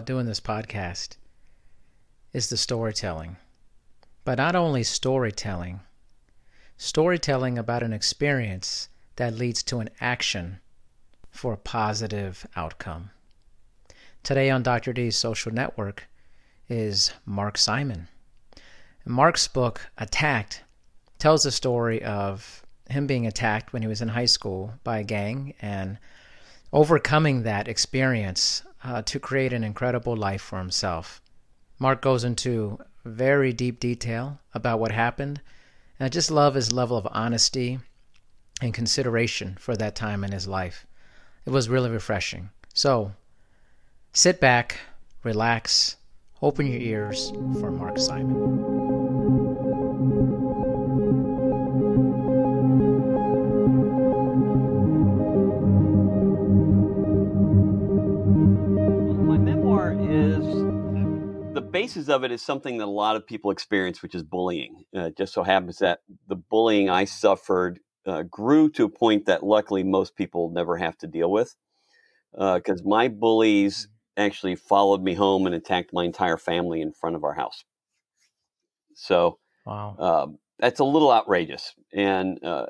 about doing this podcast is the storytelling. But not only storytelling, storytelling about an experience that leads to an action for a positive outcome. Today on Dr. D's social network is Mark Simon. Mark's book, Attacked, tells the story of him being attacked when he was in high school by a gang and overcoming that experience uh, to create an incredible life for himself. Mark goes into very deep detail about what happened, and I just love his level of honesty and consideration for that time in his life. It was really refreshing. So, sit back, relax, open your ears for Mark Simon. Basis of it is something that a lot of people experience, which is bullying. Uh, it just so happens that the bullying I suffered uh, grew to a point that luckily most people never have to deal with. Because uh, my bullies mm-hmm. actually followed me home and attacked my entire family in front of our house. So, wow, um, that's a little outrageous. And uh,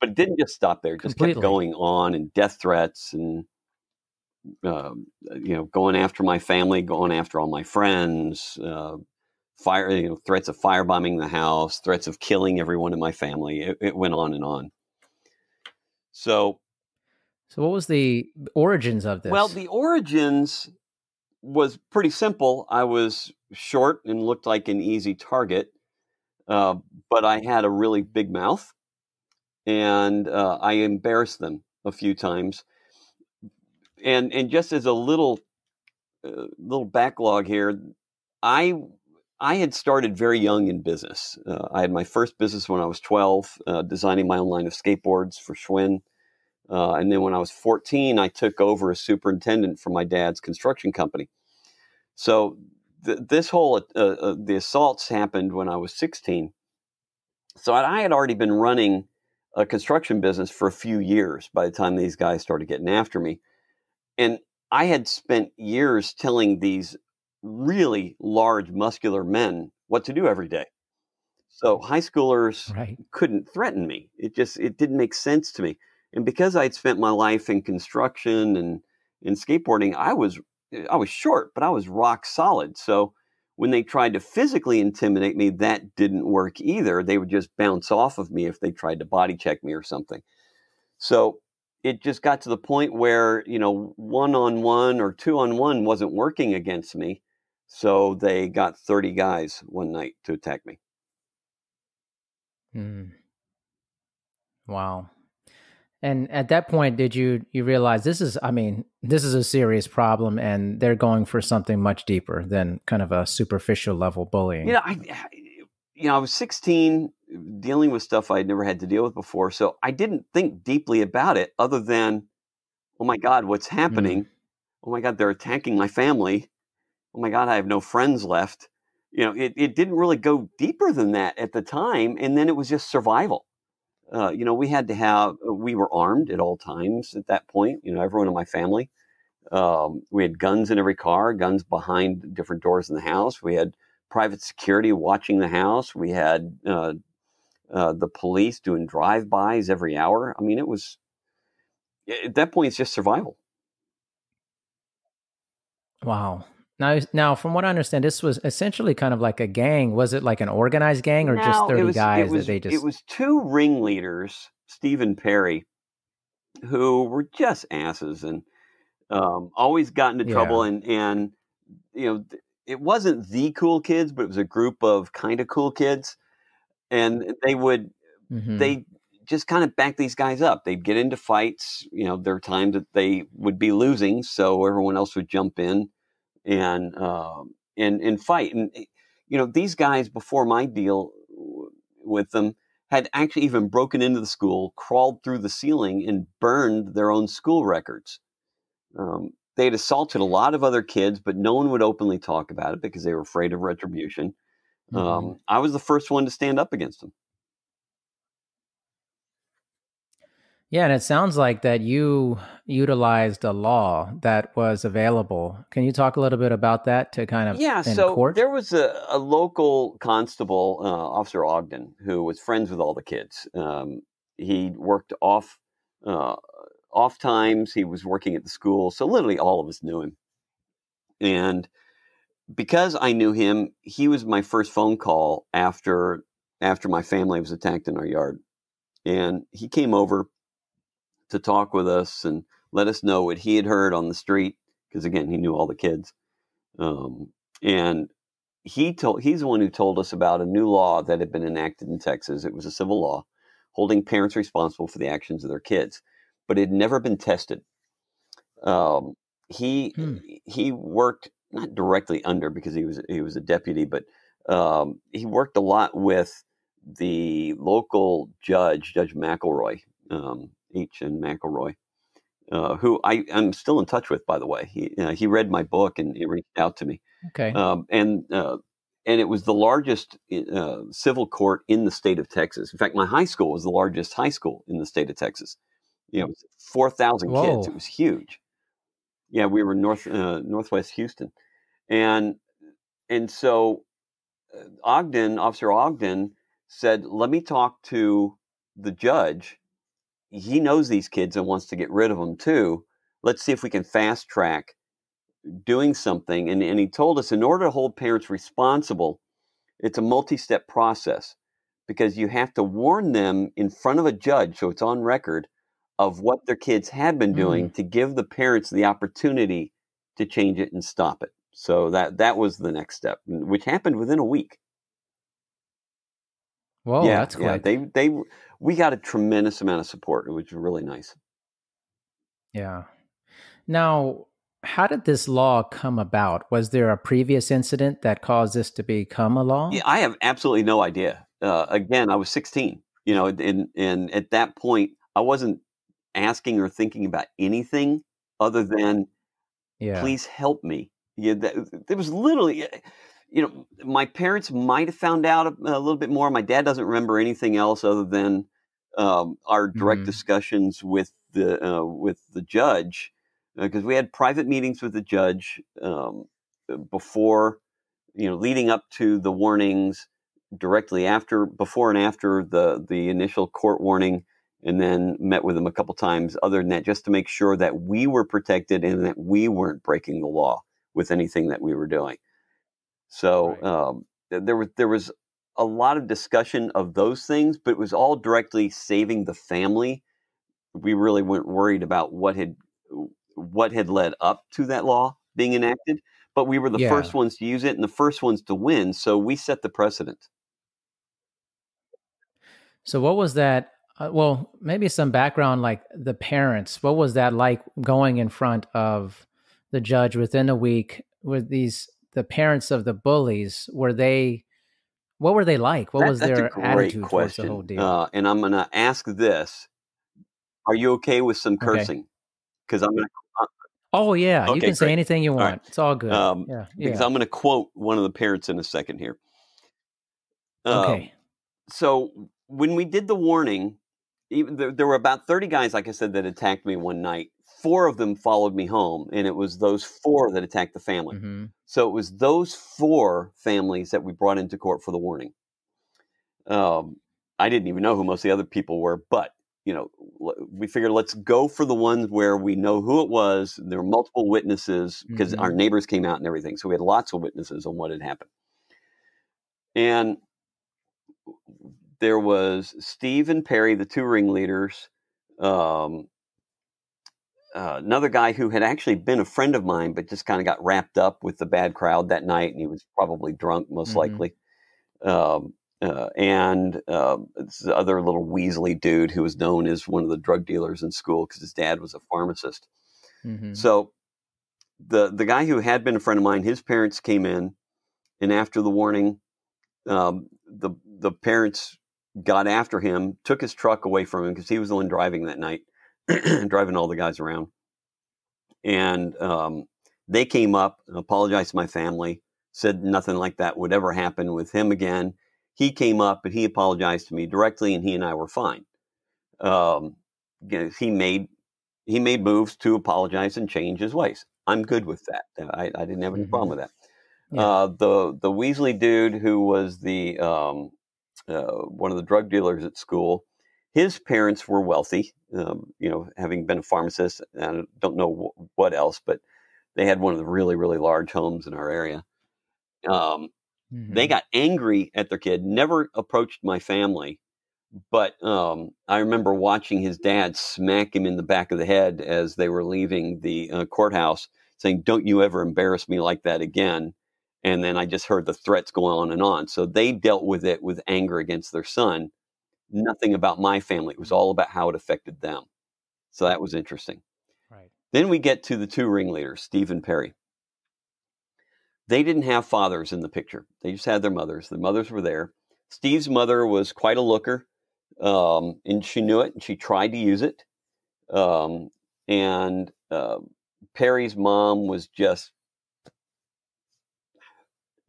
but it didn't just stop there; it just Completely. kept going on, and death threats and uh, you know, going after my family, going after all my friends, uh, fire, you know, threats of firebombing the house, threats of killing everyone in my family. It, it, went on and on. So, so what was the origins of this? Well, the origins was pretty simple. I was short and looked like an easy target, uh, but I had a really big mouth, and uh, I embarrassed them a few times and and just as a little uh, little backlog here, I I had started very young in business. Uh, I had my first business when I was 12, uh, designing my own line of skateboards for Schwinn. Uh, and then when I was 14, I took over as superintendent for my dad's construction company. So th- this whole uh, uh, the assaults happened when I was 16. So I had already been running a construction business for a few years by the time these guys started getting after me. And I had spent years telling these really large, muscular men what to do every day. So high schoolers right. couldn't threaten me. It just it didn't make sense to me. And because I'd spent my life in construction and in skateboarding, I was eh, I was short, but I was rock solid. So when they tried to physically intimidate me, that didn't work either. They would just bounce off of me if they tried to body check me or something. So it just got to the point where you know one on one or two on one wasn't working against me so they got 30 guys one night to attack me. Mm. wow. And at that point did you you realize this is i mean this is a serious problem and they're going for something much deeper than kind of a superficial level bullying? You know i you know i was 16 dealing with stuff I'd never had to deal with before. So I didn't think deeply about it other than, oh my God, what's happening? Mm. Oh my God, they're attacking my family. Oh my God, I have no friends left. You know, it, it didn't really go deeper than that at the time. And then it was just survival. Uh, you know, we had to have, uh, we were armed at all times at that point, you know, everyone in my family. Um, we had guns in every car, guns behind different doors in the house. We had private security watching the house. We had uh, uh, the police doing drive-bys every hour. I mean, it was at that point it's just survival. Wow. Now, now, from what I understand, this was essentially kind of like a gang. Was it like an organized gang, or no, just thirty was, guys was, that they just? It was two ringleaders, Steve and Perry, who were just asses and um, always got into trouble. Yeah. And and you know, it wasn't the cool kids, but it was a group of kind of cool kids and they would mm-hmm. they just kind of back these guys up. They'd get into fights. You know, there are times that they would be losing, so everyone else would jump in and uh, and and fight. And eh, you know, these guys before my deal with them had actually even broken into the school, crawled through the ceiling, and burned their own school records. Um, they had assaulted a lot of other kids, but no one would openly talk about it because they were afraid of retribution. Mm-hmm. Um, I was the first one to stand up against them. Yeah, and it sounds like that you utilized a law that was available. Can you talk a little bit about that to kind of yeah? So court? there was a, a local constable, uh, Officer Ogden, who was friends with all the kids. Um, he worked off uh, off times. He was working at the school, so literally all of us knew him. And because I knew him, he was my first phone call after after my family was attacked in our yard, and he came over to talk with us and let us know what he had heard on the street because again he knew all the kids um, and he told he's the one who told us about a new law that had been enacted in texas it was a civil law holding parents responsible for the actions of their kids but it had never been tested um, he hmm. he worked not directly under because he was he was a deputy but um, he worked a lot with the local judge judge mcelroy um, H. and McElroy, uh, who I am still in touch with, by the way. He uh, he read my book and he reached out to me. Okay. Um, and uh, and it was the largest uh, civil court in the state of Texas. In fact, my high school was the largest high school in the state of Texas. You know, four thousand kids. It was huge. Yeah, we were north uh, northwest Houston, and and so uh, Ogden, Officer Ogden, said, "Let me talk to the judge he knows these kids and wants to get rid of them too. Let's see if we can fast track doing something. And, and he told us in order to hold parents responsible, it's a multi step process because you have to warn them in front of a judge, so it's on record, of what their kids had been doing mm. to give the parents the opportunity to change it and stop it. So that that was the next step, which happened within a week. Well, yeah, that's yeah. They they we got a tremendous amount of support, which was really nice. Yeah. Now, how did this law come about? Was there a previous incident that caused this to become a law? Yeah, I have absolutely no idea. Uh, again, I was 16, you know, and and at that point, I wasn't asking or thinking about anything other than, yeah. please help me. Yeah, that, there was literally you know, my parents might have found out a, a, little bit more. My dad doesn't remember anything else other than um, our direct mm-hmm. discussions with the uh, with the judge, because uh, we had private meetings with the judge um, before, you know, leading up to the warnings, directly after, before and after the the initial court warning, and then met with him a couple times. Other than that, just to make sure that we were protected and that we weren't breaking the law with anything that we were doing. So right. um, there was there was a lot of discussion of those things, but it was all directly saving the family. We really weren't worried about what had what had led up to that law being enacted, but we were the yeah. first ones to use it and the first ones to win. So we set the precedent. So what was that? Uh, well, maybe some background, like the parents. What was that like going in front of the judge within a week with these the parents of the bullies were they what were they like what that, was their attitude question. towards the whole deal uh, and i'm going to ask this are you okay with some cursing because okay. i'm going to uh, oh yeah okay, you can great. say anything you want all right. it's all good um, yeah, yeah because i'm going to quote one of the parents in a second here okay um, so when we did the warning even there, there were about 30 guys like i said that attacked me one night four of them followed me home, and it was those four that attacked the family. Mm-hmm. So it was those four families that we brought into court for the warning. Um, I didn't even know who most of the other people were, but you know, we figured let's go for the ones where we know who it was. There were multiple witnesses because mm-hmm. our neighbors came out and everything, so we had lots of witnesses on what had happened. And there was Steve and Perry, the two ringleaders. Um, uh, another guy who had actually been a friend of mine, but just kind of got wrapped up with the bad crowd that night, and he was probably drunk, most mm-hmm. likely. Um, uh, and uh, this other little Weasley dude who was known as one of the drug dealers in school because his dad was a pharmacist. Mm-hmm. So the the guy who had been a friend of mine, his parents came in, and after the warning, um, the the parents got after him, took his truck away from him because he was the one driving that night driving all the guys around. And um, they came up, apologized to my family, said nothing like that would ever happen with him again. He came up and he apologized to me directly, and he and I were fine. Um, he made he made moves to apologize and change his ways. I'm good with that. I, I didn't have any Mhm. problem with that. Yeah. Uh, the the Weasley dude who was the um, uh, one of the drug dealers at school, his parents were wealthy. Um, you know, having been a pharmacist, and I don't know wh- what else, but they had one of the really really large homes in our area. Um, They Mhm. got angry at their kid. Never approached my family, but um, I remember watching his dad smack him in the back of the head as they were leaving the uh, courthouse, saying, "Don't you ever embarrass me like that again." And then I just heard the threats go on and on. So they dealt with it with anger against their son. Nothing about my family. It was all about how it affected them. So that was interesting. Right. Then we get to the two ringleaders, Steve and Perry. They didn't have fathers in the picture. They just had their mothers. The mothers were there. Steve's mother was quite a looker, um, and she knew it, and she tried to use it. Um, and uh, Perry's mom was just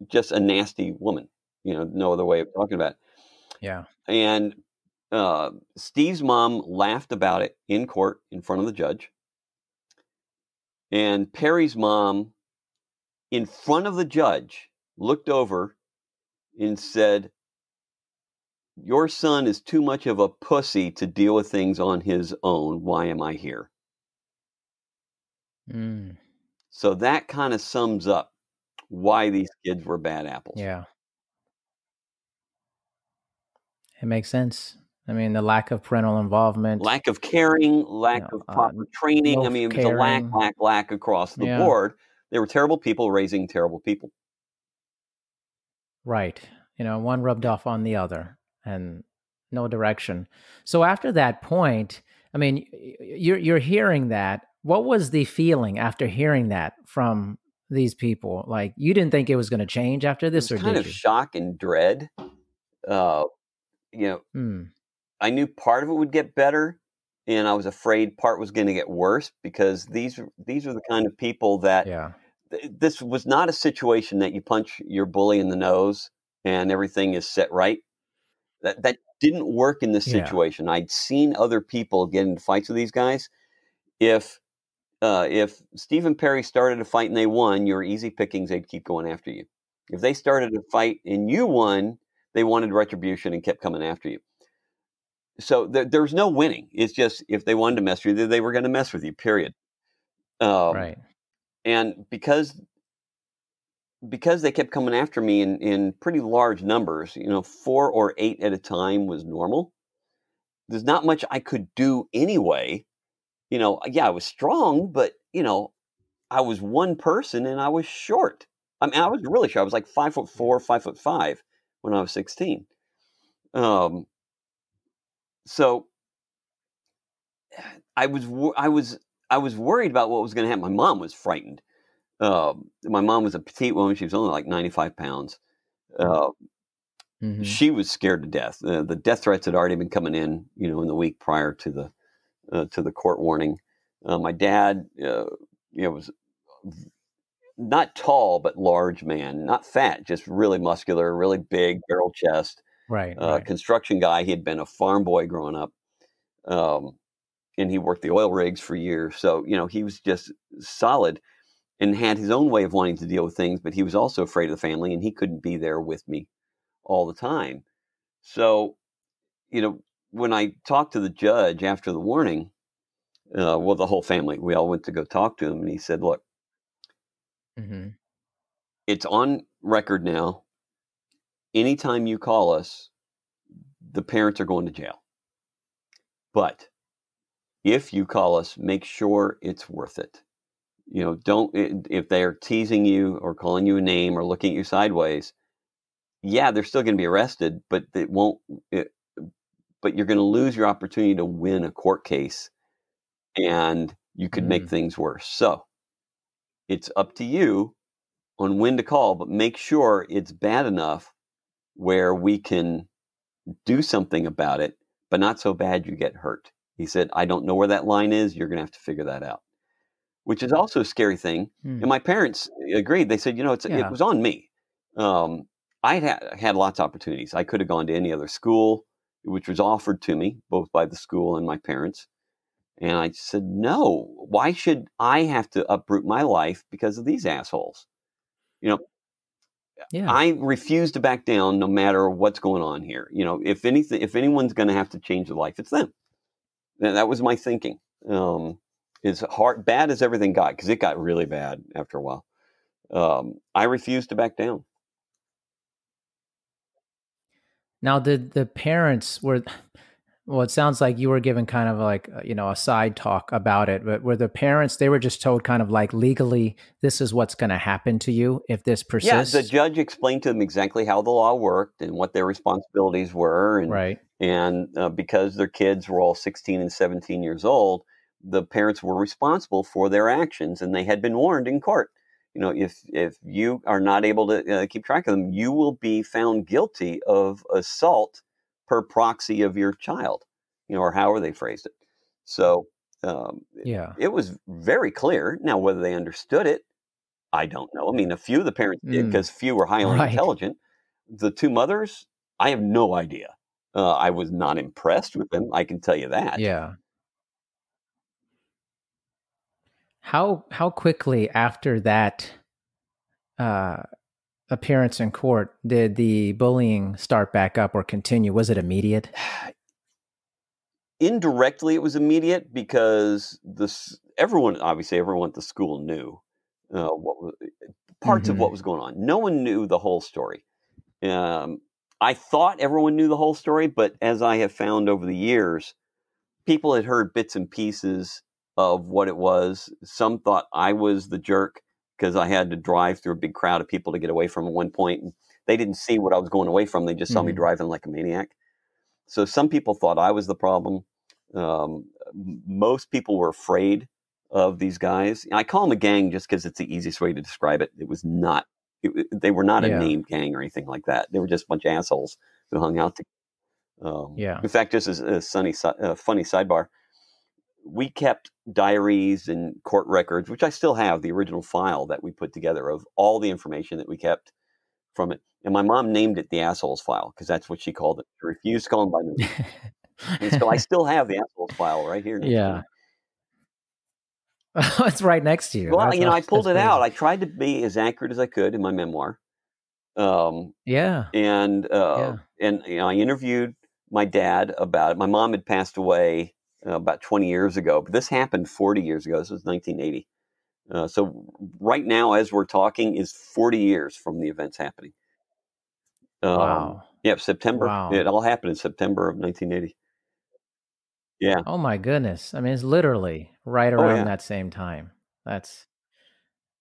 just a nasty woman. You know, no other way of talking about it. Yeah. And uh, Steve's mom laughed about it in court in front of the judge. And Perry's mom, in front of the judge, looked over and said, Your son is too much of a pussy to deal with things on his own. Why am I here? Mm. So that kind of sums up why these kids were bad apples. Yeah. It makes sense. I mean, the lack of parental involvement. lack of caring, lack Yeah, of uh, proper training. I mean, it was a lack, lack, lack across the Yeah. board. They were terrible people raising terrible people. Right. You know, one rubbed off on the other and no direction. So after that point, I mean, you're you're hearing that. What was the feeling after hearing that from these people? Like you didn't think it was going to change after this, or kind did of you? shock and dread. Uh, you know, Hmm. I knew part of it would get better, and I was afraid part was going to get worse because these these are the kind of people that Yeah. th- this was not a situation that you punch your bully in the nose and everything is set right. That that didn't work in this Yeah. situation. I'd seen other people get into fights with these guys. If uh, if Steve and Perry started a fight and they won, you're easy pickings. They'd keep going after you. If they started a fight and you won, they wanted retribution and kept coming after you. So there, there's no winning. It's just if they wanted to mess with you, they were going to mess with you. Period. Um, right. and because because they kept coming after me in, in pretty large numbers, you know, four or eight at a time was normal. There's not much I could do anyway. You know, yeah, I was strong, but you know, I was one person and I was short. I mean, I was really short. I was like five foot four, five foot five when I was sixteen. Um, so I was I was I was worried about what was going to happen. My mom was frightened. Uh, my mom was a petite woman; she was only like ninety five pounds. Uh, Mhm. She was scared to death. Uh, the death threats had already been coming in, you know, in the week prior to the uh, to the court warning. Uh, my dad, uh, you know, was not tall but large man, not fat, just really muscular, really big, barrel chest Right. uh, right. construction guy. He had been a farm boy growing up, um, and he worked the oil rigs for years. So you know he was just solid and had his own way of wanting to deal with things. But he was also afraid of the family, and he couldn't be there with me all the time. So you know when I talked to the judge after the warning, uh, well, the whole family, we all went to go talk to him, and he said, "Look." Mhm. it's on record now. Anytime you call us, the parents are going to jail. But if you call us, make sure it's worth it. You know, don't if they're teasing you or calling you a name or looking at you sideways. Yeah, they're still going to be arrested, but it won't. It, but you're going to lose your opportunity to win a court case, and you could make Mm. things worse. So it's up to you on when to call, but make sure it's bad enough where we can do something about it, but not so bad you get hurt. He said, I don't know where that line is. You're going to have to figure that out, which is also a scary thing. Hmm. And my parents agreed. They said, you know, it's, Yeah. it was on me. Um, I had, had lots of opportunities. I could have gone to any other school, which was offered to me, both by the school and my parents. And I said, no, why should I have to uproot my life because of these assholes? You know, Yeah. I refuse to back down no matter what's going on here. You know, if anything, if anyone's going to have to change their life, it's them. And that was my thinking. Um, as hard, bad as everything got, because it got really bad after a while. Um, I refused to back down. Now, did the parents were? Well, it sounds like you were given kind of like you know a side talk about it, but were the parents they were just told kind of like legally this is what's going to happen to you if this persists? Yeah, the judge explained to them exactly how the law worked and what their responsibilities were, and right. and uh, because their kids were all 16 and 17 years old, the parents were responsible for their actions, and they had been warned in court. You know, if if you are not able to uh, keep track of them, you will be found guilty of assault per proxy of your child. You know, or however they phrased it. So um, Yeah. it was very clear. Now, whether they understood it, I don't know. I mean, a few of the parents did Mm. because few were highly Right. intelligent. The two mothers, I have no idea. Uh, I was not impressed with them. I can tell you that. Yeah. How how quickly after that uh, appearance in court did the bullying start back up or continue? Was it immediate? Indirectly, it was immediate because this everyone, obviously, everyone at the school knew uh, what was, parts of Mhm. what was going on. No one knew the whole story. Um, I thought everyone knew the whole story, but as I have found over the years, people had heard bits and pieces of what it was. Some thought I was the jerk because I had to drive through a big crowd of people to get away from at one point. And they didn't see what I was going away from. They just saw me Mhm. driving like a maniac. So some people thought I was the problem. Um, most people were afraid of these guys. I call them a gang just because it's the easiest way to describe it. It was not. It, they were not a Yeah. named gang or anything like that. They were just a bunch of assholes who hung out together. Um, Yeah. In fact, just as a sunny, uh, funny sidebar, we kept diaries and court records, which I still have the original file that we put together of all the information that we kept from it. And my mom named it the assholes file because that's what she called it. She refused to call them by name. and so I still have the assholes file right here. yeah. it's right next to you. Well, That's you know, I pulled it that's out. I tried to be as accurate as I could in my memoir. Um, yeah. and uh, Yeah. and you know, I interviewed my dad about it. My mom had passed away uh, about 20 years ago, but this happened 40 years ago. This was 1980. Uh, so right now, as we're talking, is 40 years from the events happening. Um, Wow. Yeah, September. Wow. It all happened in September of 1980. Yeah. Oh my goodness. I mean, it's literally right Oh, around yeah. that same time. That's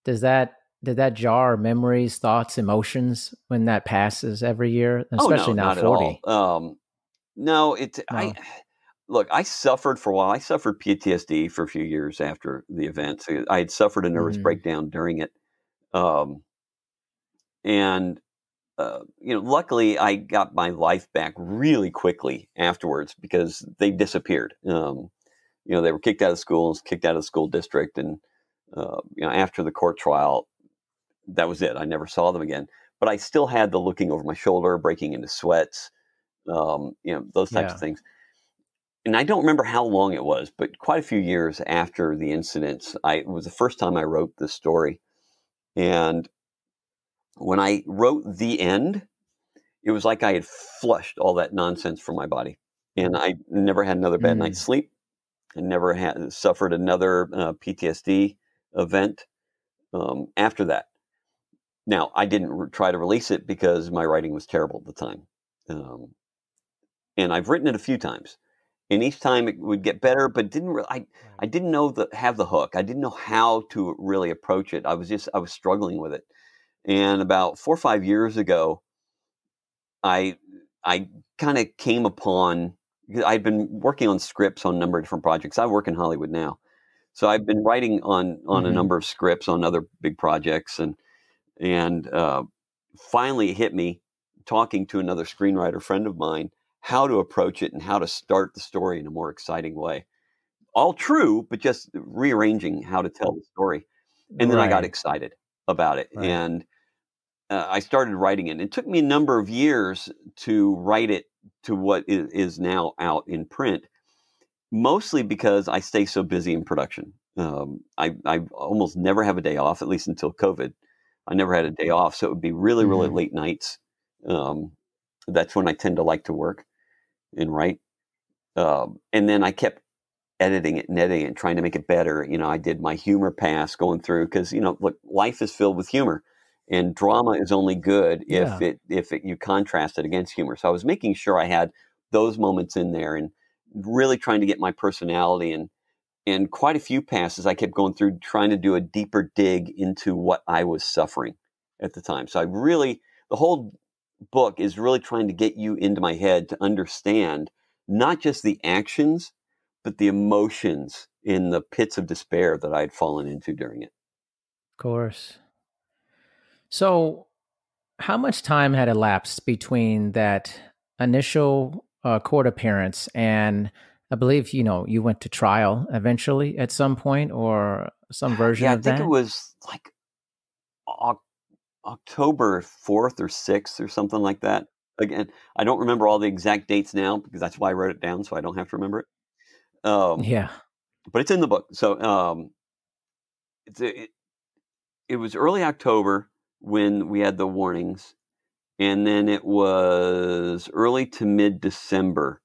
does that did that jar memories, thoughts, emotions when that passes every year, especially oh, no, now not 40? At all. Um, no, it. I No. Look. I suffered for a while. I suffered PTSD for a few years after the event. So I had suffered a nervous Mhm. breakdown during it, um, and uh, you know, luckily I got my life back really quickly afterwards because they disappeared. Um, you know, they were kicked out of schools, kicked out of the school district, and uh, you know, after the court trial, that was it. I never saw them again. But I still had the looking over my shoulder, breaking into sweats, um, you know, those types Yeah. of things. And I don't remember how long it was, but quite a few years after the incidents, I it was the first time I wrote this story. And when I wrote the end, it was like I had flushed all that nonsense from my body, and I never had another bad Mm. night's sleep. I never had suffered another uh, PTSD event um, after that. Now, I didn't re- try to release it because my writing was terrible at the time. Um, and I've written it a few times. And each time it would get better, but didn't re- I, I didn't know the have the hook. I didn't know how to really approach it. I was just I was struggling with it. And about four or five years ago, I I kind of came upon I'd been working on scripts on a number of different projects. I work in Hollywood now. So I've been writing on on a Mhm. number of scripts on other big projects and and uh, finally it hit me talking to another screenwriter friend of mine how to approach it and how to start the story in a more exciting way. All true, but just rearranging how to tell the story. And then I got excited about it, Right. and uh, I started writing it. It took me a number of years to write it to what is, is now out in print. mostly because I stay so busy in production. Um, I, I almost never have a day off, at least until COVID. I never had a day off, so it would be really, really Mhm. late nights. Um, that's when I tend to like to work and write. Um, and then I kept editing it and editing it, and trying to make it better. You know, I did my humor pass going through because you know, look, life is filled with humor, and drama is only good if Yeah. it if it, you contrast it against humor. So I was making sure I had those moments in there and really trying to get my personality and and quite a few passes I kept going through trying to do a deeper dig into what I was suffering at the time. So I really the whole book is really trying to get you into my head to understand not just the actions but the emotions in the pits of despair that I had fallen into during it. Of course. So, how much time had elapsed between that initial uh, court appearance and I believe you know you went to trial eventually at some point or some version yeah, I think that? it was like October 4th or 6th or something like that. Again, I don't remember all the exact dates now because that's why I wrote it down so I don't have to remember it. Um, yeah. but it's in the book. So um, it's it, it was early October when we had the warnings, and then it was early to mid December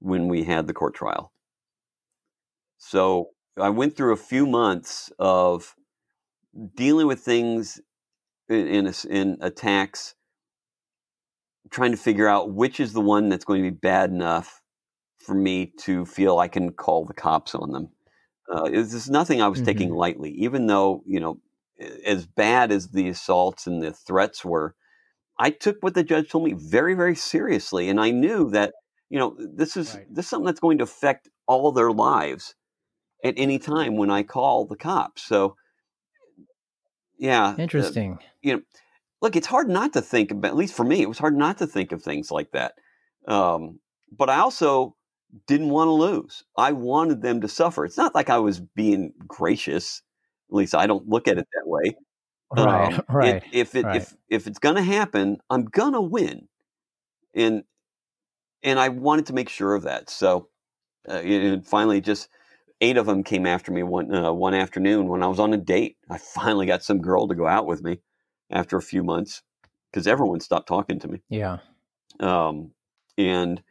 when we had the court trial. So I went through a few months of dealing with things in in, in attacks, trying to figure out which is the one that's going to be bad enough for me to feel I can call the cops on them. Uh, this is nothing I was taking Mhm. lightly, even though you know, as bad as the assaults and the threats were, I took what the judge told me very, very seriously, and I knew that you know this is Right. this is something that's going to affect all their lives at any time when I call the cops. So, yeah, uh, Interesting. You know, look, it's hard not to think about. At least for me, it was hard not to think of things like that. Um, but I also didn't want to lose. I wanted them to suffer. It's not like I was being gracious. At least I don't look at it that way. Right. Um, it- if it right. if if it's gonna happen, I'm gonna win, and and I wanted to make sure of that. So, uh, and finally, just eight of them came after me one uh, one afternoon when I was on a date. I finally got some girl to go out with me after a few months because everyone stopped talking to me. yeah. Um, and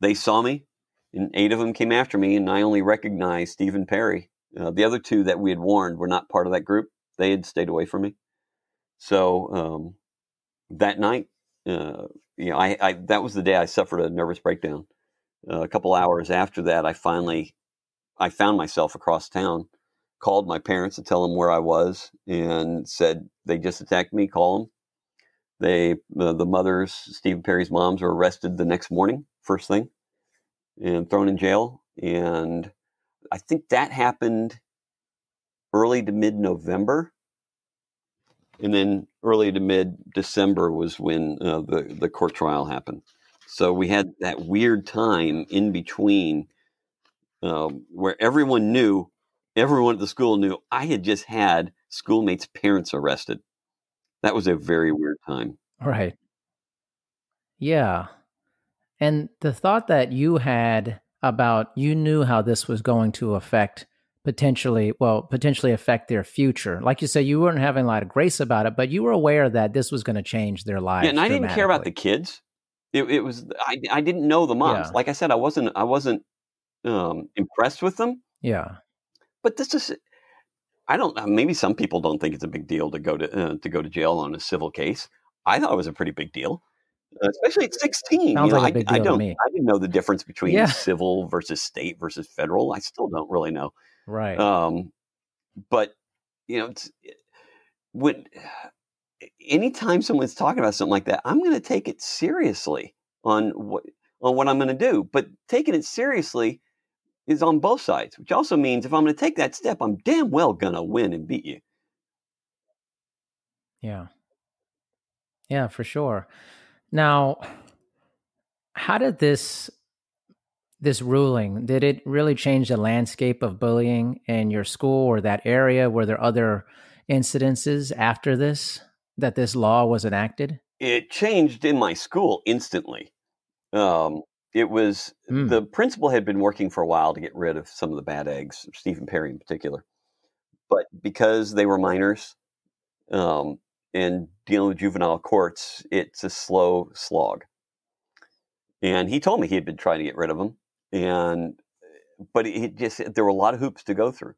they saw me, and eight of them came after me, and I only recognized Steve and Perry. Uh, the other two that we had warned were not part of that group. They had stayed away from me. So um, that night, uh, you know, I, I that was the day I suffered a nervous breakdown. Uh, a couple hours after that, I finally, I found myself across town, called my parents to tell them where I was, and said they just attacked me. Call them. They, uh, the mothers, Steve and Perry's moms, were arrested the next morning, first thing, and thrown in jail. And I think that happened early to mid November. And then early to mid December was when uh, the, the court trial happened. So we had that weird time in between um, where everyone knew, everyone at the school knew I had just had schoolmates' parents arrested. That was a very weird time. Right. Yeah. And the thought that you had about you knew how this was going to affect potentially, well, potentially affect their future. Like you said, you weren't having a lot of grace about it, but you were aware that this was going to change their lives. Yeah, and I didn't care about the kids. It, it was I, I didn't know the moms. Yeah. Like I said, I wasn't I wasn't um, impressed with them. Yeah. But this is I don't uh, maybe some people don't think it's a big deal to go to uh, to go to jail on a civil case. I thought it was a pretty big deal, uh, especially at sixteen. Sounds you know, like a I, big I deal to don't me. I didn't know the difference between Yeah. civil versus state versus federal. I still don't really know. Right. Um, but you know, it's, when anytime someone's talking about something like that, I'm going to take it seriously on what on what I'm going to do. But taking it seriously is on both sides, which also means if I'm going to take that step, I'm damn well going to win and beat you. Yeah. Yeah, for sure. Now, how did this this ruling did it really change the landscape of bullying in your school or that area? Were there other incidences after this that this law was enacted? It changed in my school instantly. Um, it was Mm. the principal had been working for a while to get rid of some of the bad eggs, Steve and Perry in particular. But because they were minors um, and dealing with juvenile courts, it's a slow slog. And he told me he had been trying to get rid of them, and but it just there were a lot of hoops to go through.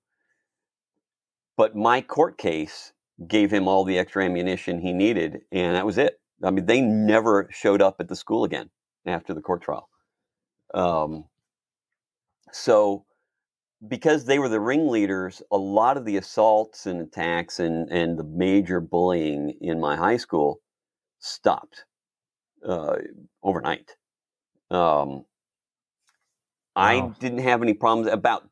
But my court case gave him all the extra ammunition he needed, and that was it. I mean, they never showed up at the school again after the court trial. Um, so, because they were the ringleaders, a lot of the assaults and attacks and, and the major bullying in my high school stopped uh, overnight. Um, I didn't have any problems about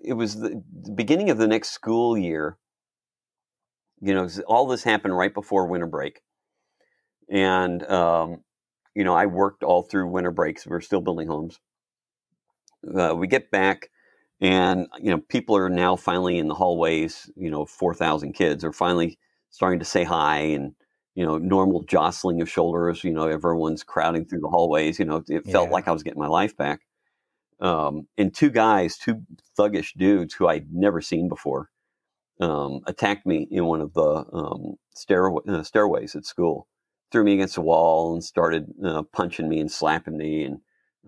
it was the, the beginning of the next school year. You know, all this happened right before winter break, and um, you know, I worked all through winter breaks. We're still building homes. Uh, we get back, and you know, people are now finally in the hallways. You know, four thousand kids are finally starting to say hi, and you know, normal jostling of shoulders. You know, everyone's crowding through the hallways. You know, it felt like I was getting my life back. Um, and two guys, two thuggish dudes who I'd never seen before, um, attacked me in one of the um, stairway, uh, stairways at school, threw me against the wall, and started uh, punching me and slapping me. And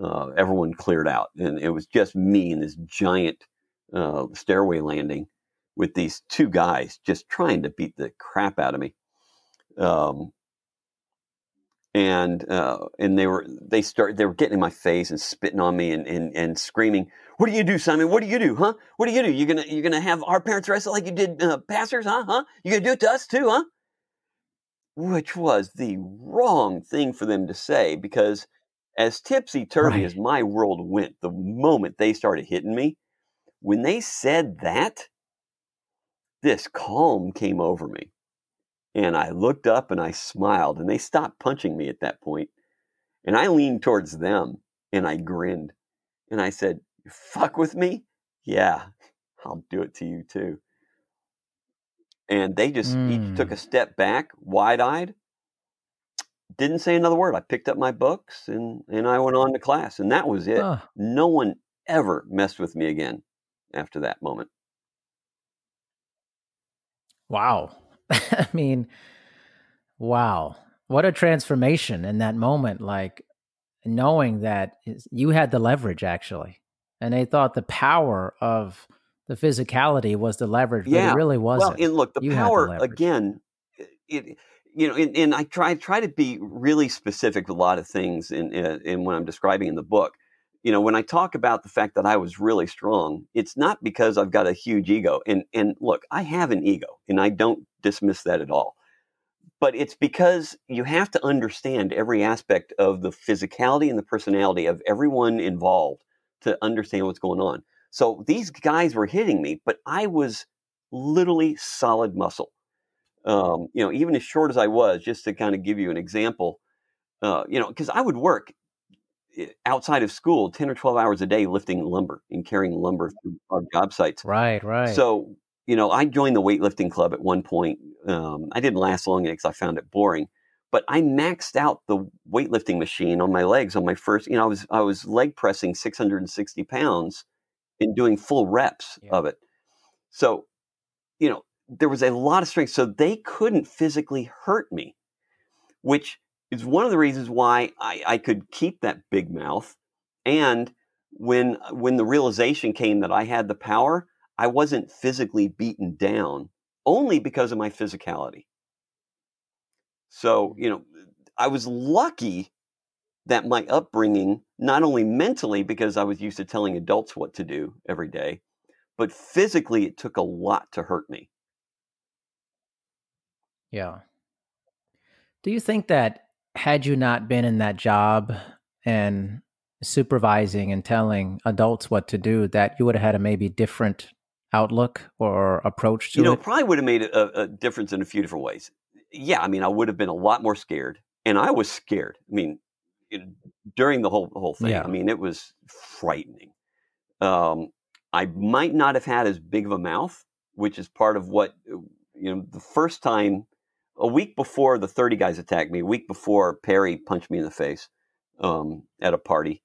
uh, everyone cleared out, and it was just me in this giant uh, stairway landing with these two guys just trying to beat the crap out of me. Um, and uh, and they were they start they were getting in my face and spitting on me and, and, and screaming, "What do you do, Simon? What do you do, huh? What do you do? You gonna you gonna have our parents arrested like you did uh, pastors, huh? Huh? You gonna do it to us too, huh?" Which was the wrong thing for them to say because as tipsy turvy Right. as my world went, the moment they started hitting me, when they said that, this calm came over me. And I looked up and I smiled, and they stopped punching me at that point. And I leaned towards them and I grinned. And I said, "You fuck with me? Yeah, I'll do it to you too. And they just each took Mm. a step back, wide eyed, didn't say another word. I picked up my books and, and I went on to class. And that was it. Huh. No one ever messed with me again after that moment. Wow. I mean, wow. What a transformation in that moment. Like knowing that you had the leverage actually. And they thought the power of the physicality was the leverage, but Yeah. it really wasn't. and look, the You had the power again. It, you know, and, and I try try to be really specific with a lot of things in, in in when I'm describing in the book. You know, when I talk about the fact that I was really strong, it's not because I've got a huge ego. And and look, I have an ego, and I don't dismiss that at all. But it's because you have to understand every aspect of the physicality and the personality of everyone involved to understand what's going on. So these guys were hitting me, but I was literally solid muscle. Um, you know, even as short as I was, just to kind of give you an example, uh, you know, because I would work outside of school 10 or 12 hours a day lifting lumber and carrying lumber through our job sites. right, right. So, you know, I joined the weightlifting club at one point. Um, I didn't last long because I found it boring, but I maxed out the weightlifting machine on my legs on my first. You know, I was I was leg pressing 660 pounds and doing full reps Yeah. of it. So, you know, there was a lot of strength. So they couldn't physically hurt me, which is one of the reasons why I, I could keep that big mouth. And when when the realization came that I had the power, I wasn't physically beaten down only because of my physicality. So, mm. you know, I was lucky that my upbringing, not only mentally, because I was used to telling adults what to do every day, but physically, it took a lot to hurt me. Yeah. Do you think that had you not been in that job and supervising and telling adults what to do, that you would have had a maybe different outlook or approach to You know, it? probably would have made a, a difference in a few different ways. Yeah, I mean, I would have been a lot more scared, and I was scared. I mean, during the whole the whole thing, Yeah. I mean, it was frightening. Um, I might not have had as big of a mouth, which is part of what you know. The first time, a week before the thirty guys attacked me, a week before Perry punched me in the face, um, at a party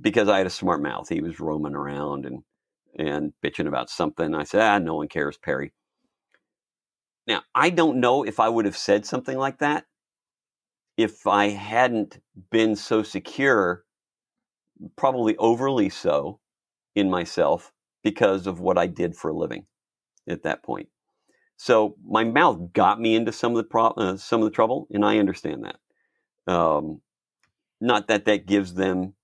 because I had a smart mouth. He was roaming around and and bitching about something. I said, ah, no one cares, Perry. Now, I don't know if I would have said something like that if I hadn't been so secure, probably overly so, in myself because of what I did for a living at that point. So my mouth got me into some of the pro- uh, some of the trouble, and I understand that. Um, not that that gives them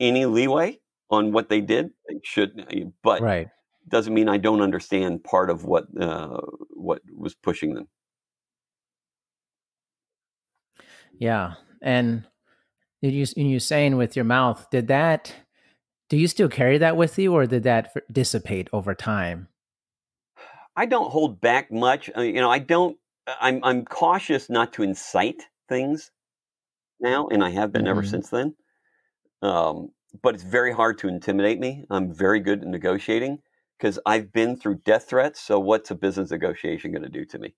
any leeway on what they did. They should, uh, but right. doesn't mean I don't understand part of what uh, what was pushing them. Yeah, and did you you saying with your mouth? Did that? Do you still carry that with you, or did that dissipate over time? I don't hold back much. Uh, you know, I don't. I'm I'm cautious not to incite things now, and I have been mm-hmm. ever since then. Um, but it's very hard to intimidate me. I'm very good at negotiating because I've been through death threats. So what's a business negotiation going to do to me?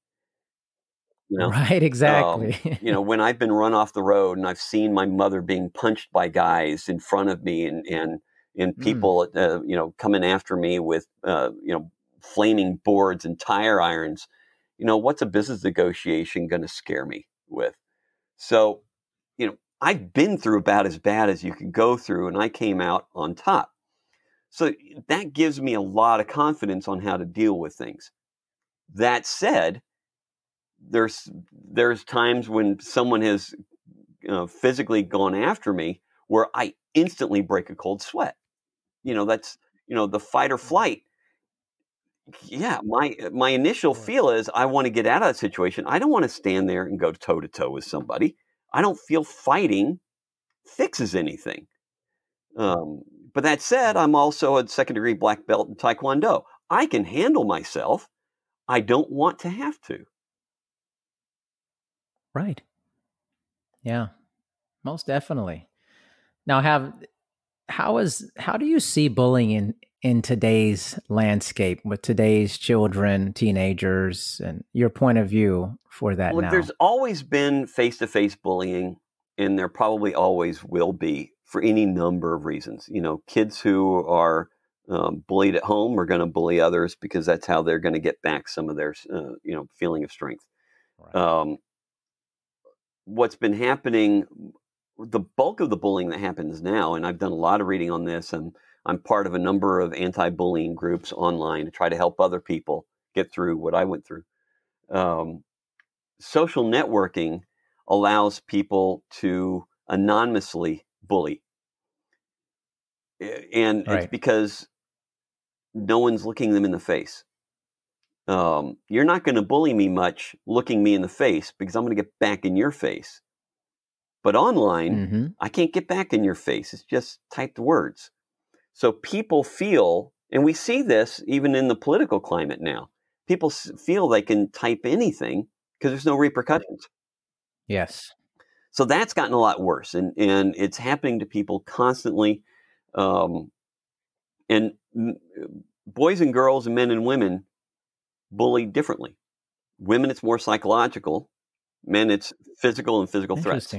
You know? Right, exactly. Um, you know, when I've been run off the road and I've seen my mother being punched by guys in front of me and and and mm. people, mm. uh, you know, coming after me with, uh, you know, flaming boards and tire irons. You know, what's a business negotiation going to scare me with? So, you know, I've been through about as bad as you can go through, and I came out on top. So that gives me a lot of confidence on how to deal with things. That said, there's there's times when someone has physically gone after me where I instantly break a cold sweat. You know, that's you know the fight or mm-hmm. flight. Yeah, my my initial feel is I want to get out of that situation. I don't want to stand there and go toe to toe with somebody. I don't feel fighting fixes anything. Um, but that said, I'm also a second degree black belt in Taekwondo. I can handle myself. I don't want to have to. Right. Yeah, most definitely. Now, have how is how do you see bullying in in today's landscape with today's children, teenagers, and your point of view for that Look, now? There's always been face to face bullying, and there probably always will be for any number of reasons. You know, kids who are um, bullied at home are going to bully others because that's how they're going to get back some of their, uh, you know, feeling of strength. Right. Um, what's been happening, the bulk of the bullying that happens now, and I've done a lot of reading on this, and I'm part of a number of anti-bullying groups online to try to help other people get through what I went through. Um, social networking allows people to anonymously bully, and right. it's because no one's looking them in the face. Um, you're not going to bully me much looking me in the face because I'm going to get back in your face. But online, mm-hmm. I can't get back in your face. It's just typed words. So people feel, and we see this even in the political climate now, people feel they can type anything because there's no repercussions. Yes. So that's gotten a lot worse, and, and it's happening to people constantly. Um, and boys and girls and men and women bully differently. Women, it's more psychological. Men, it's physical and physical threats.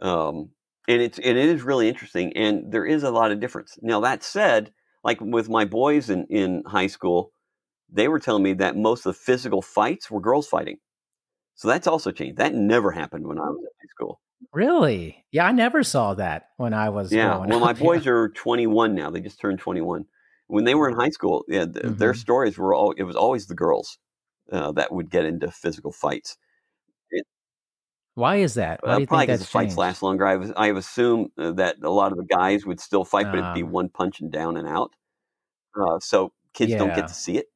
Um, and it's and it is really interesting and there is a lot of difference. Now that said like with my boys in, in high school they were telling me that most of the physical fights were girls fighting. So that's also changed. That never happened when i was in high school. Really? Yeah i never saw that when i was yeah. well my boys are 21 now. They just turned 21 when they were in high school yeah, mm-hmm. their stories were all it was always the girls uh, that would get into physical fights why is that? Why uh, do you probably because the fights last longer. I've I've assumed uh, that a lot of the guys would still fight, but it'd be ah. one punch and down and out. Uh, so kids yeah. don't get to see it.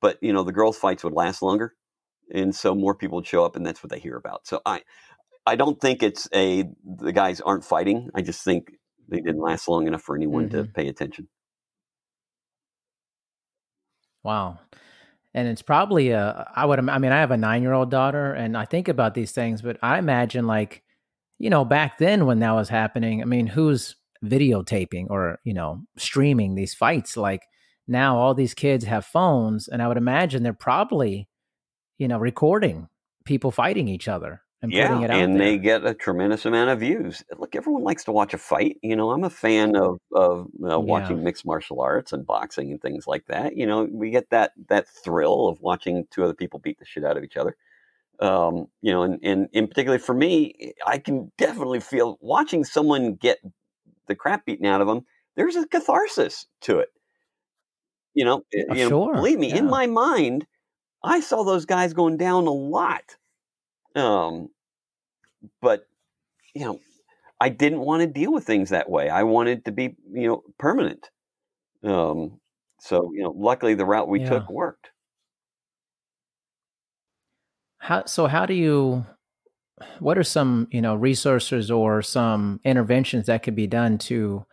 But you know, the girls' fights would last longer, and so more people would show up, and that's what they hear about. So I, I don't think it's a the guys aren't fighting. I just think they didn't last long enough for anyone mm-hmm. to pay attention. Wow. And it's probably a i would i mean i have a nine year old daughter and i think about these things but i imagine like you know back then when that was happening i mean who's videotaping or you know streaming these fights? Like now all these kids have phones and i would imagine they're probably you know recording people fighting each other and yeah, putting it out and there. they get a tremendous amount of views. Look, everyone likes to watch a fight. You know, I'm a fan of of uh, watching Yeah. mixed martial arts and boxing and things like that. You know, we get that that thrill of watching two other people beat the shit out of each other. Um, you know, and, and in particular for me, I can definitely feel watching someone get the crap beaten out of them. There's a catharsis to it. You know, eh, Oh, you know, sure, believe me, in my mind, I saw those guys going down a lot. Um, but you know, I didn't want to deal with things that way. I wanted to be, you know, permanent. Um, so you know, luckily the route we Yeah. took worked. How so? How do you? What are some you know resources or some interventions that could be done to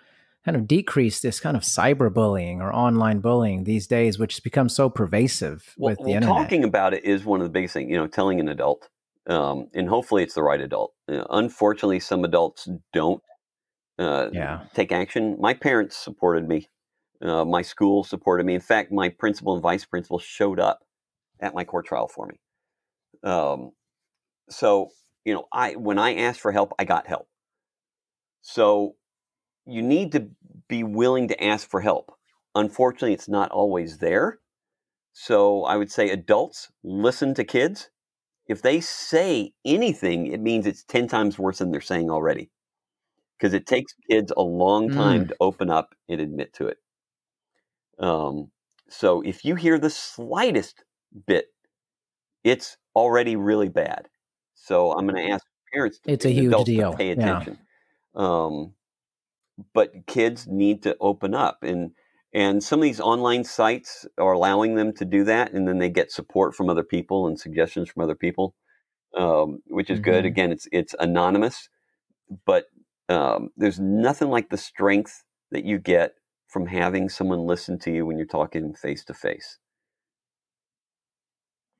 kind of decrease this kind of cyberbullying or online bullying these days, which has become so pervasive Well, with the well, internet? talking about it is one of the biggest things. You know, telling an adult, um, and hopefully it's the right adult. Uh, unfortunately, some adults don't uh, Yeah. take action. My parents supported me. Uh, my school supported me. In fact, my principal and vice principal showed up at my court trial for me. Um, so you know, I when I asked for help, I got help. So you need to be willing to ask for help. Unfortunately, it's not always there. So I would say adults listen to kids. If they say anything, it means it's 10 times worse than they're saying already. Because it takes kids a long time to open up and admit to it. Um, so if you hear the slightest bit, it's already really bad. So I'm going to ask parents, to, It's a huge deal, pay yeah. attention. Um, but kids need to open up, and and some of these online sites are allowing them to do that, and then they get support from other people and suggestions from other people, um, which is good. Mhm. Again, it's it's anonymous, but um, there's nothing like the strength that you get from having someone listen to you when you're talking face to face.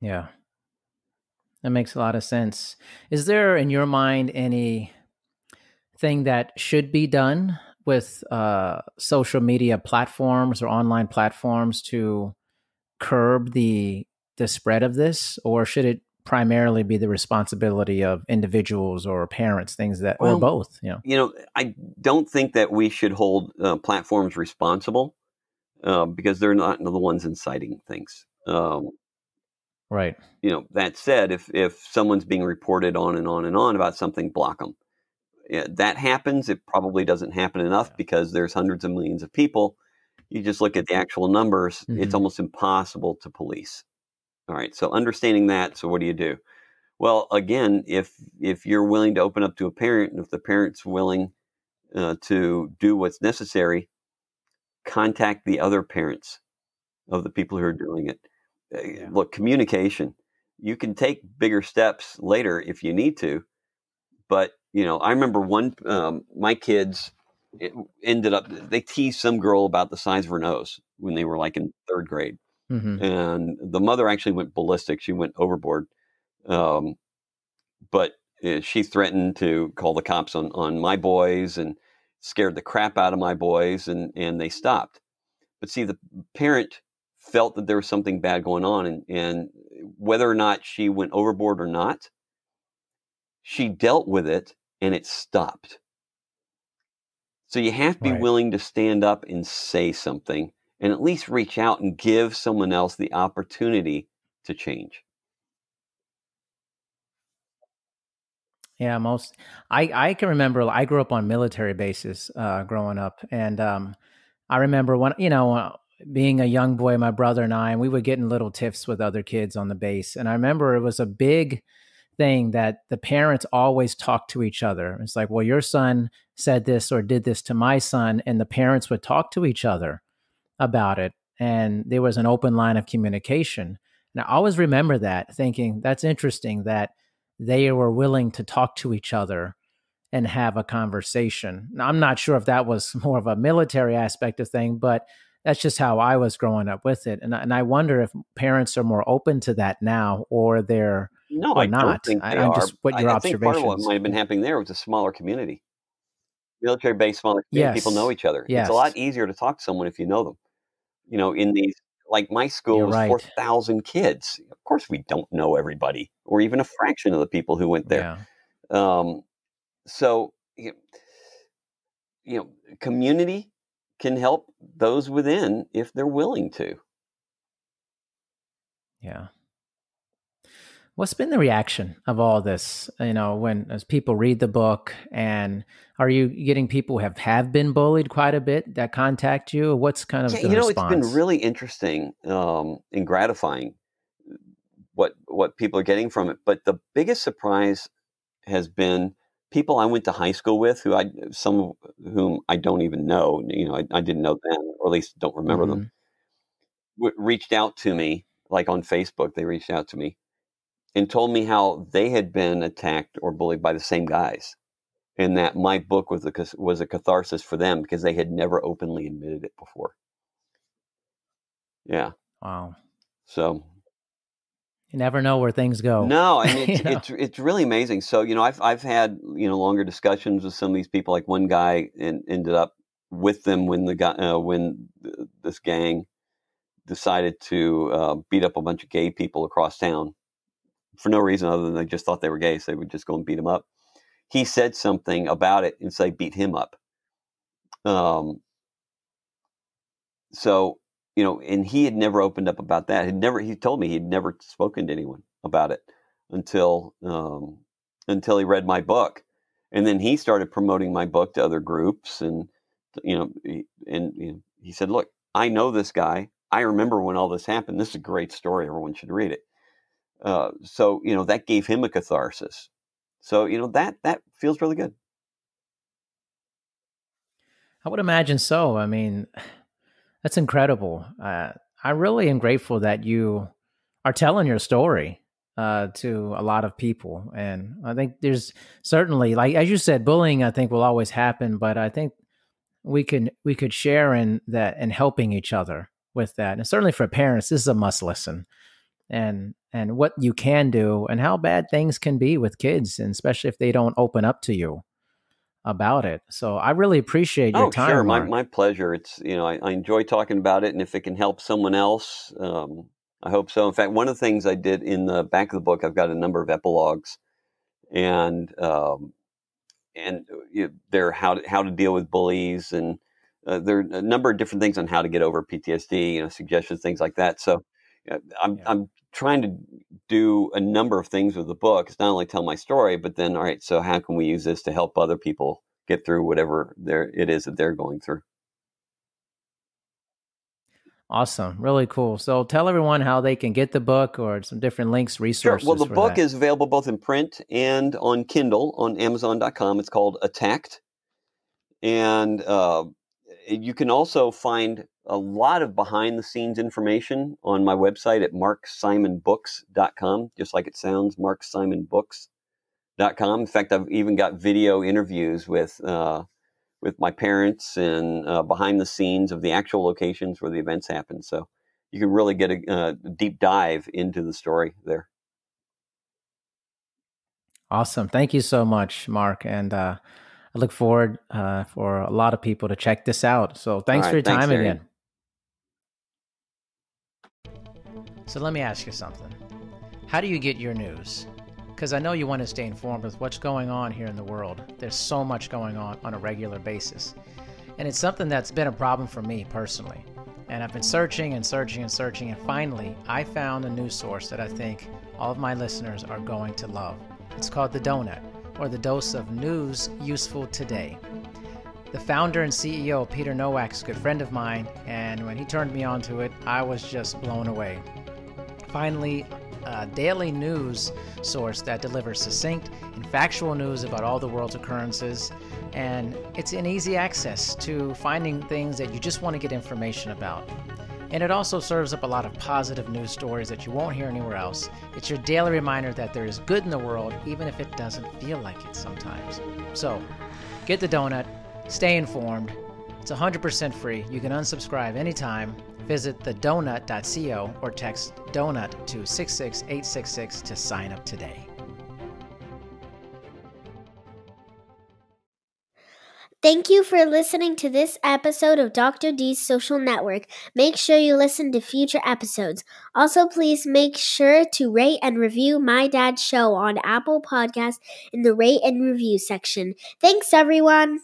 Yeah. That makes a lot of sense. Is there in your mind any thing that should be done with uh, social media platforms or online platforms to curb the the spread of this, or should it primarily be the responsibility of individuals or parents, things that, Well, or both? You know, you know, I don't think that we should hold uh, platforms responsible uh, because they're not the ones inciting things. Um, right? you know, that said, if if someone's being reported on and on and on about something, block them. Yeah, that happens. It probably doesn't happen enough Yeah. because there's hundreds of millions of people. You just look at the actual numbers; it's Mhm. almost impossible to police. All right, so understanding that, so what do you do? Well, again, if if you're willing to open up to a parent, and if the parent's willing uh, to do what's necessary, contact the other parents of the people who are doing it. Uh, Yeah. Look, communication. You can take bigger steps later if you need to, but you know, I remember one. Um, my kids it ended up they teased some girl about the size of her nose when they were like in third grade hmm and the mother actually went ballistic. She went overboard, um, but uh, she threatened to call the cops on on my boys and scared the crap out of my boys, and and they stopped. But see, the parent felt that there was something bad going on, and and whether or not she went overboard or not, she dealt with it, and it stopped. So you have to be Right. willing to stand up and say something and at least reach out and give someone else the opportunity to change. Yeah, most I I can remember I grew up on military bases uh growing up and um I remember when you know uh, being a young boy my brother and I and we would get in little tiffs with other kids on the base and I remember it was a big thing that the parents always talk to each other. It's like, well, your son said this or did this to my son and the parents would talk to each other about it and there was an open line of communication. And I always remember that thinking that's interesting that they were willing to talk to each other and have a conversation. Now, I'm not sure if that was more of a military aspect of thing, but that's just how I was growing up with it. And, and I wonder if parents are more open to that now or they're, No, Or I not. don't think I- are. just- what I- your I, think part of what might have been happening there was a smaller community. Military based, smaller community, people know each other. It's a lot easier to talk to someone if you know them. You know, in these like my school You're was right. 4,000 kids. Of course, we don't know everybody or even a fraction of the people who went there. Yeah. Um, so, you know, community can help those within if they're willing to. Yeah. What's been the reaction of all this? You know, when as people read the book, and are you getting people who have have been bullied quite a bit that contact you? What's kind of Yeah, you know, response? it's been really interesting um, and gratifying what what people are getting from it. But the biggest surprise has been people I went to high school with, who I some of whom I don't even know. You know, I, I didn't know them, or at least don't remember them. Mm-hmm. W- reached out to me, like on Facebook. They reached out to me and told me how they had been attacked or bullied by the same guys, and that my book was a was a catharsis for them because they had never openly admitted it before. Yeah. Wow. So You never know where things go. no, I mean it's, it's it's really amazing. So you know, I've I've had you know longer discussions with some of these people. Like one guy and ended up with them when the guy uh, when th- this gang decided to uh, beat up a bunch of gay people across town for no reason other than they just thought they were gay, so they would just go and beat him up. He said something about it and say beat him up. Um. So you know, and he had never opened up about that. Had never. He told me he'd never spoken to anyone about it until um, until he read my book, and then he started promoting my book to other groups, and you know, and you know, he said, "Look, I know this guy. I remember when all this happened. This is a great story. Everyone should read it." Uh, so you know, that gave him a catharsis. So you know that that feels really good. I would imagine so. I mean, that's incredible. Uh, I really am grateful that you are telling your story uh, to a lot of people, and I think there's certainly, like as you said, bullying. I think will always happen, but I think we can we could share in that and helping each other with that, and certainly for parents, this is a must listen, and and what you can do, and how bad things can be with kids, and especially if they don't open up to you about it. So I really appreciate your Oh, time. sure, my my pleasure. It's you know I, I enjoy talking about it, and if it can help someone else, um, I hope so. In fact, one of the things I did in the back of the book, I've got a number of epilogues, and um, and uh, you they're how to, how to deal with bullies, and uh, there are a number of different things on how to get over PTSD, you know, suggestions, things like that. So I'm Yeah. I'm trying to do a number of things with the book. It's not only tell my story, but then all right, so how can we use this to help other people get through whatever there it is that they're going through? Awesome. Really cool. So tell everyone how they can get the book or some different links, resources. Sure. Well, the book that. is available both in print and on Kindle on Amazon.com. It's called Attacked. And uh, you can also find a lot of behind the scenes information on my website at marksimonbooks.com, just like it sounds, marksimonbooks.com. In fact, I've even got video interviews with. Uh, with my parents and uh, behind the scenes of the actual locations where the events happen. So you can really get a, uh deep dive into the story there. awesome. Thank you so much, Mark. And uh, I look forward uh, for a lot of people to check this out. So thanks right. for your time Harry. again. So let me ask you something. How do you get your news? Because I know you want to stay informed with what's going on here in the world. There's so much going on on a regular basis. And it's something that's been a problem for me personally. And I've been searching and searching and searching, and finally, I found a news source that I think all of my listeners are going to love. It's called The Donut, or the dose of news useful today. The founder and CEO, Peter Nowak, is a good friend of mine, and when he turned me onto it, I was just blown away. Finally, a daily news source that delivers succinct and factual news about all the world's occurrences, and it's an easy access to finding things that you just want to get information about. And it also serves up a lot of positive news stories that you won't hear anywhere else. It's your daily reminder that there is good in the world, even if it doesn't feel like it sometimes. So, get the donut, stay informed. It's 100% free. You can unsubscribe anytime. Visit thedonut.co or text donut to 66866 to sign up today. Thank you for listening to this episode of Dr. D's Social Network. Make sure you listen to future episodes. Also, please make sure to rate and review My Dad's Show on Apple Podcasts in the rate and review section. Thanks, everyone.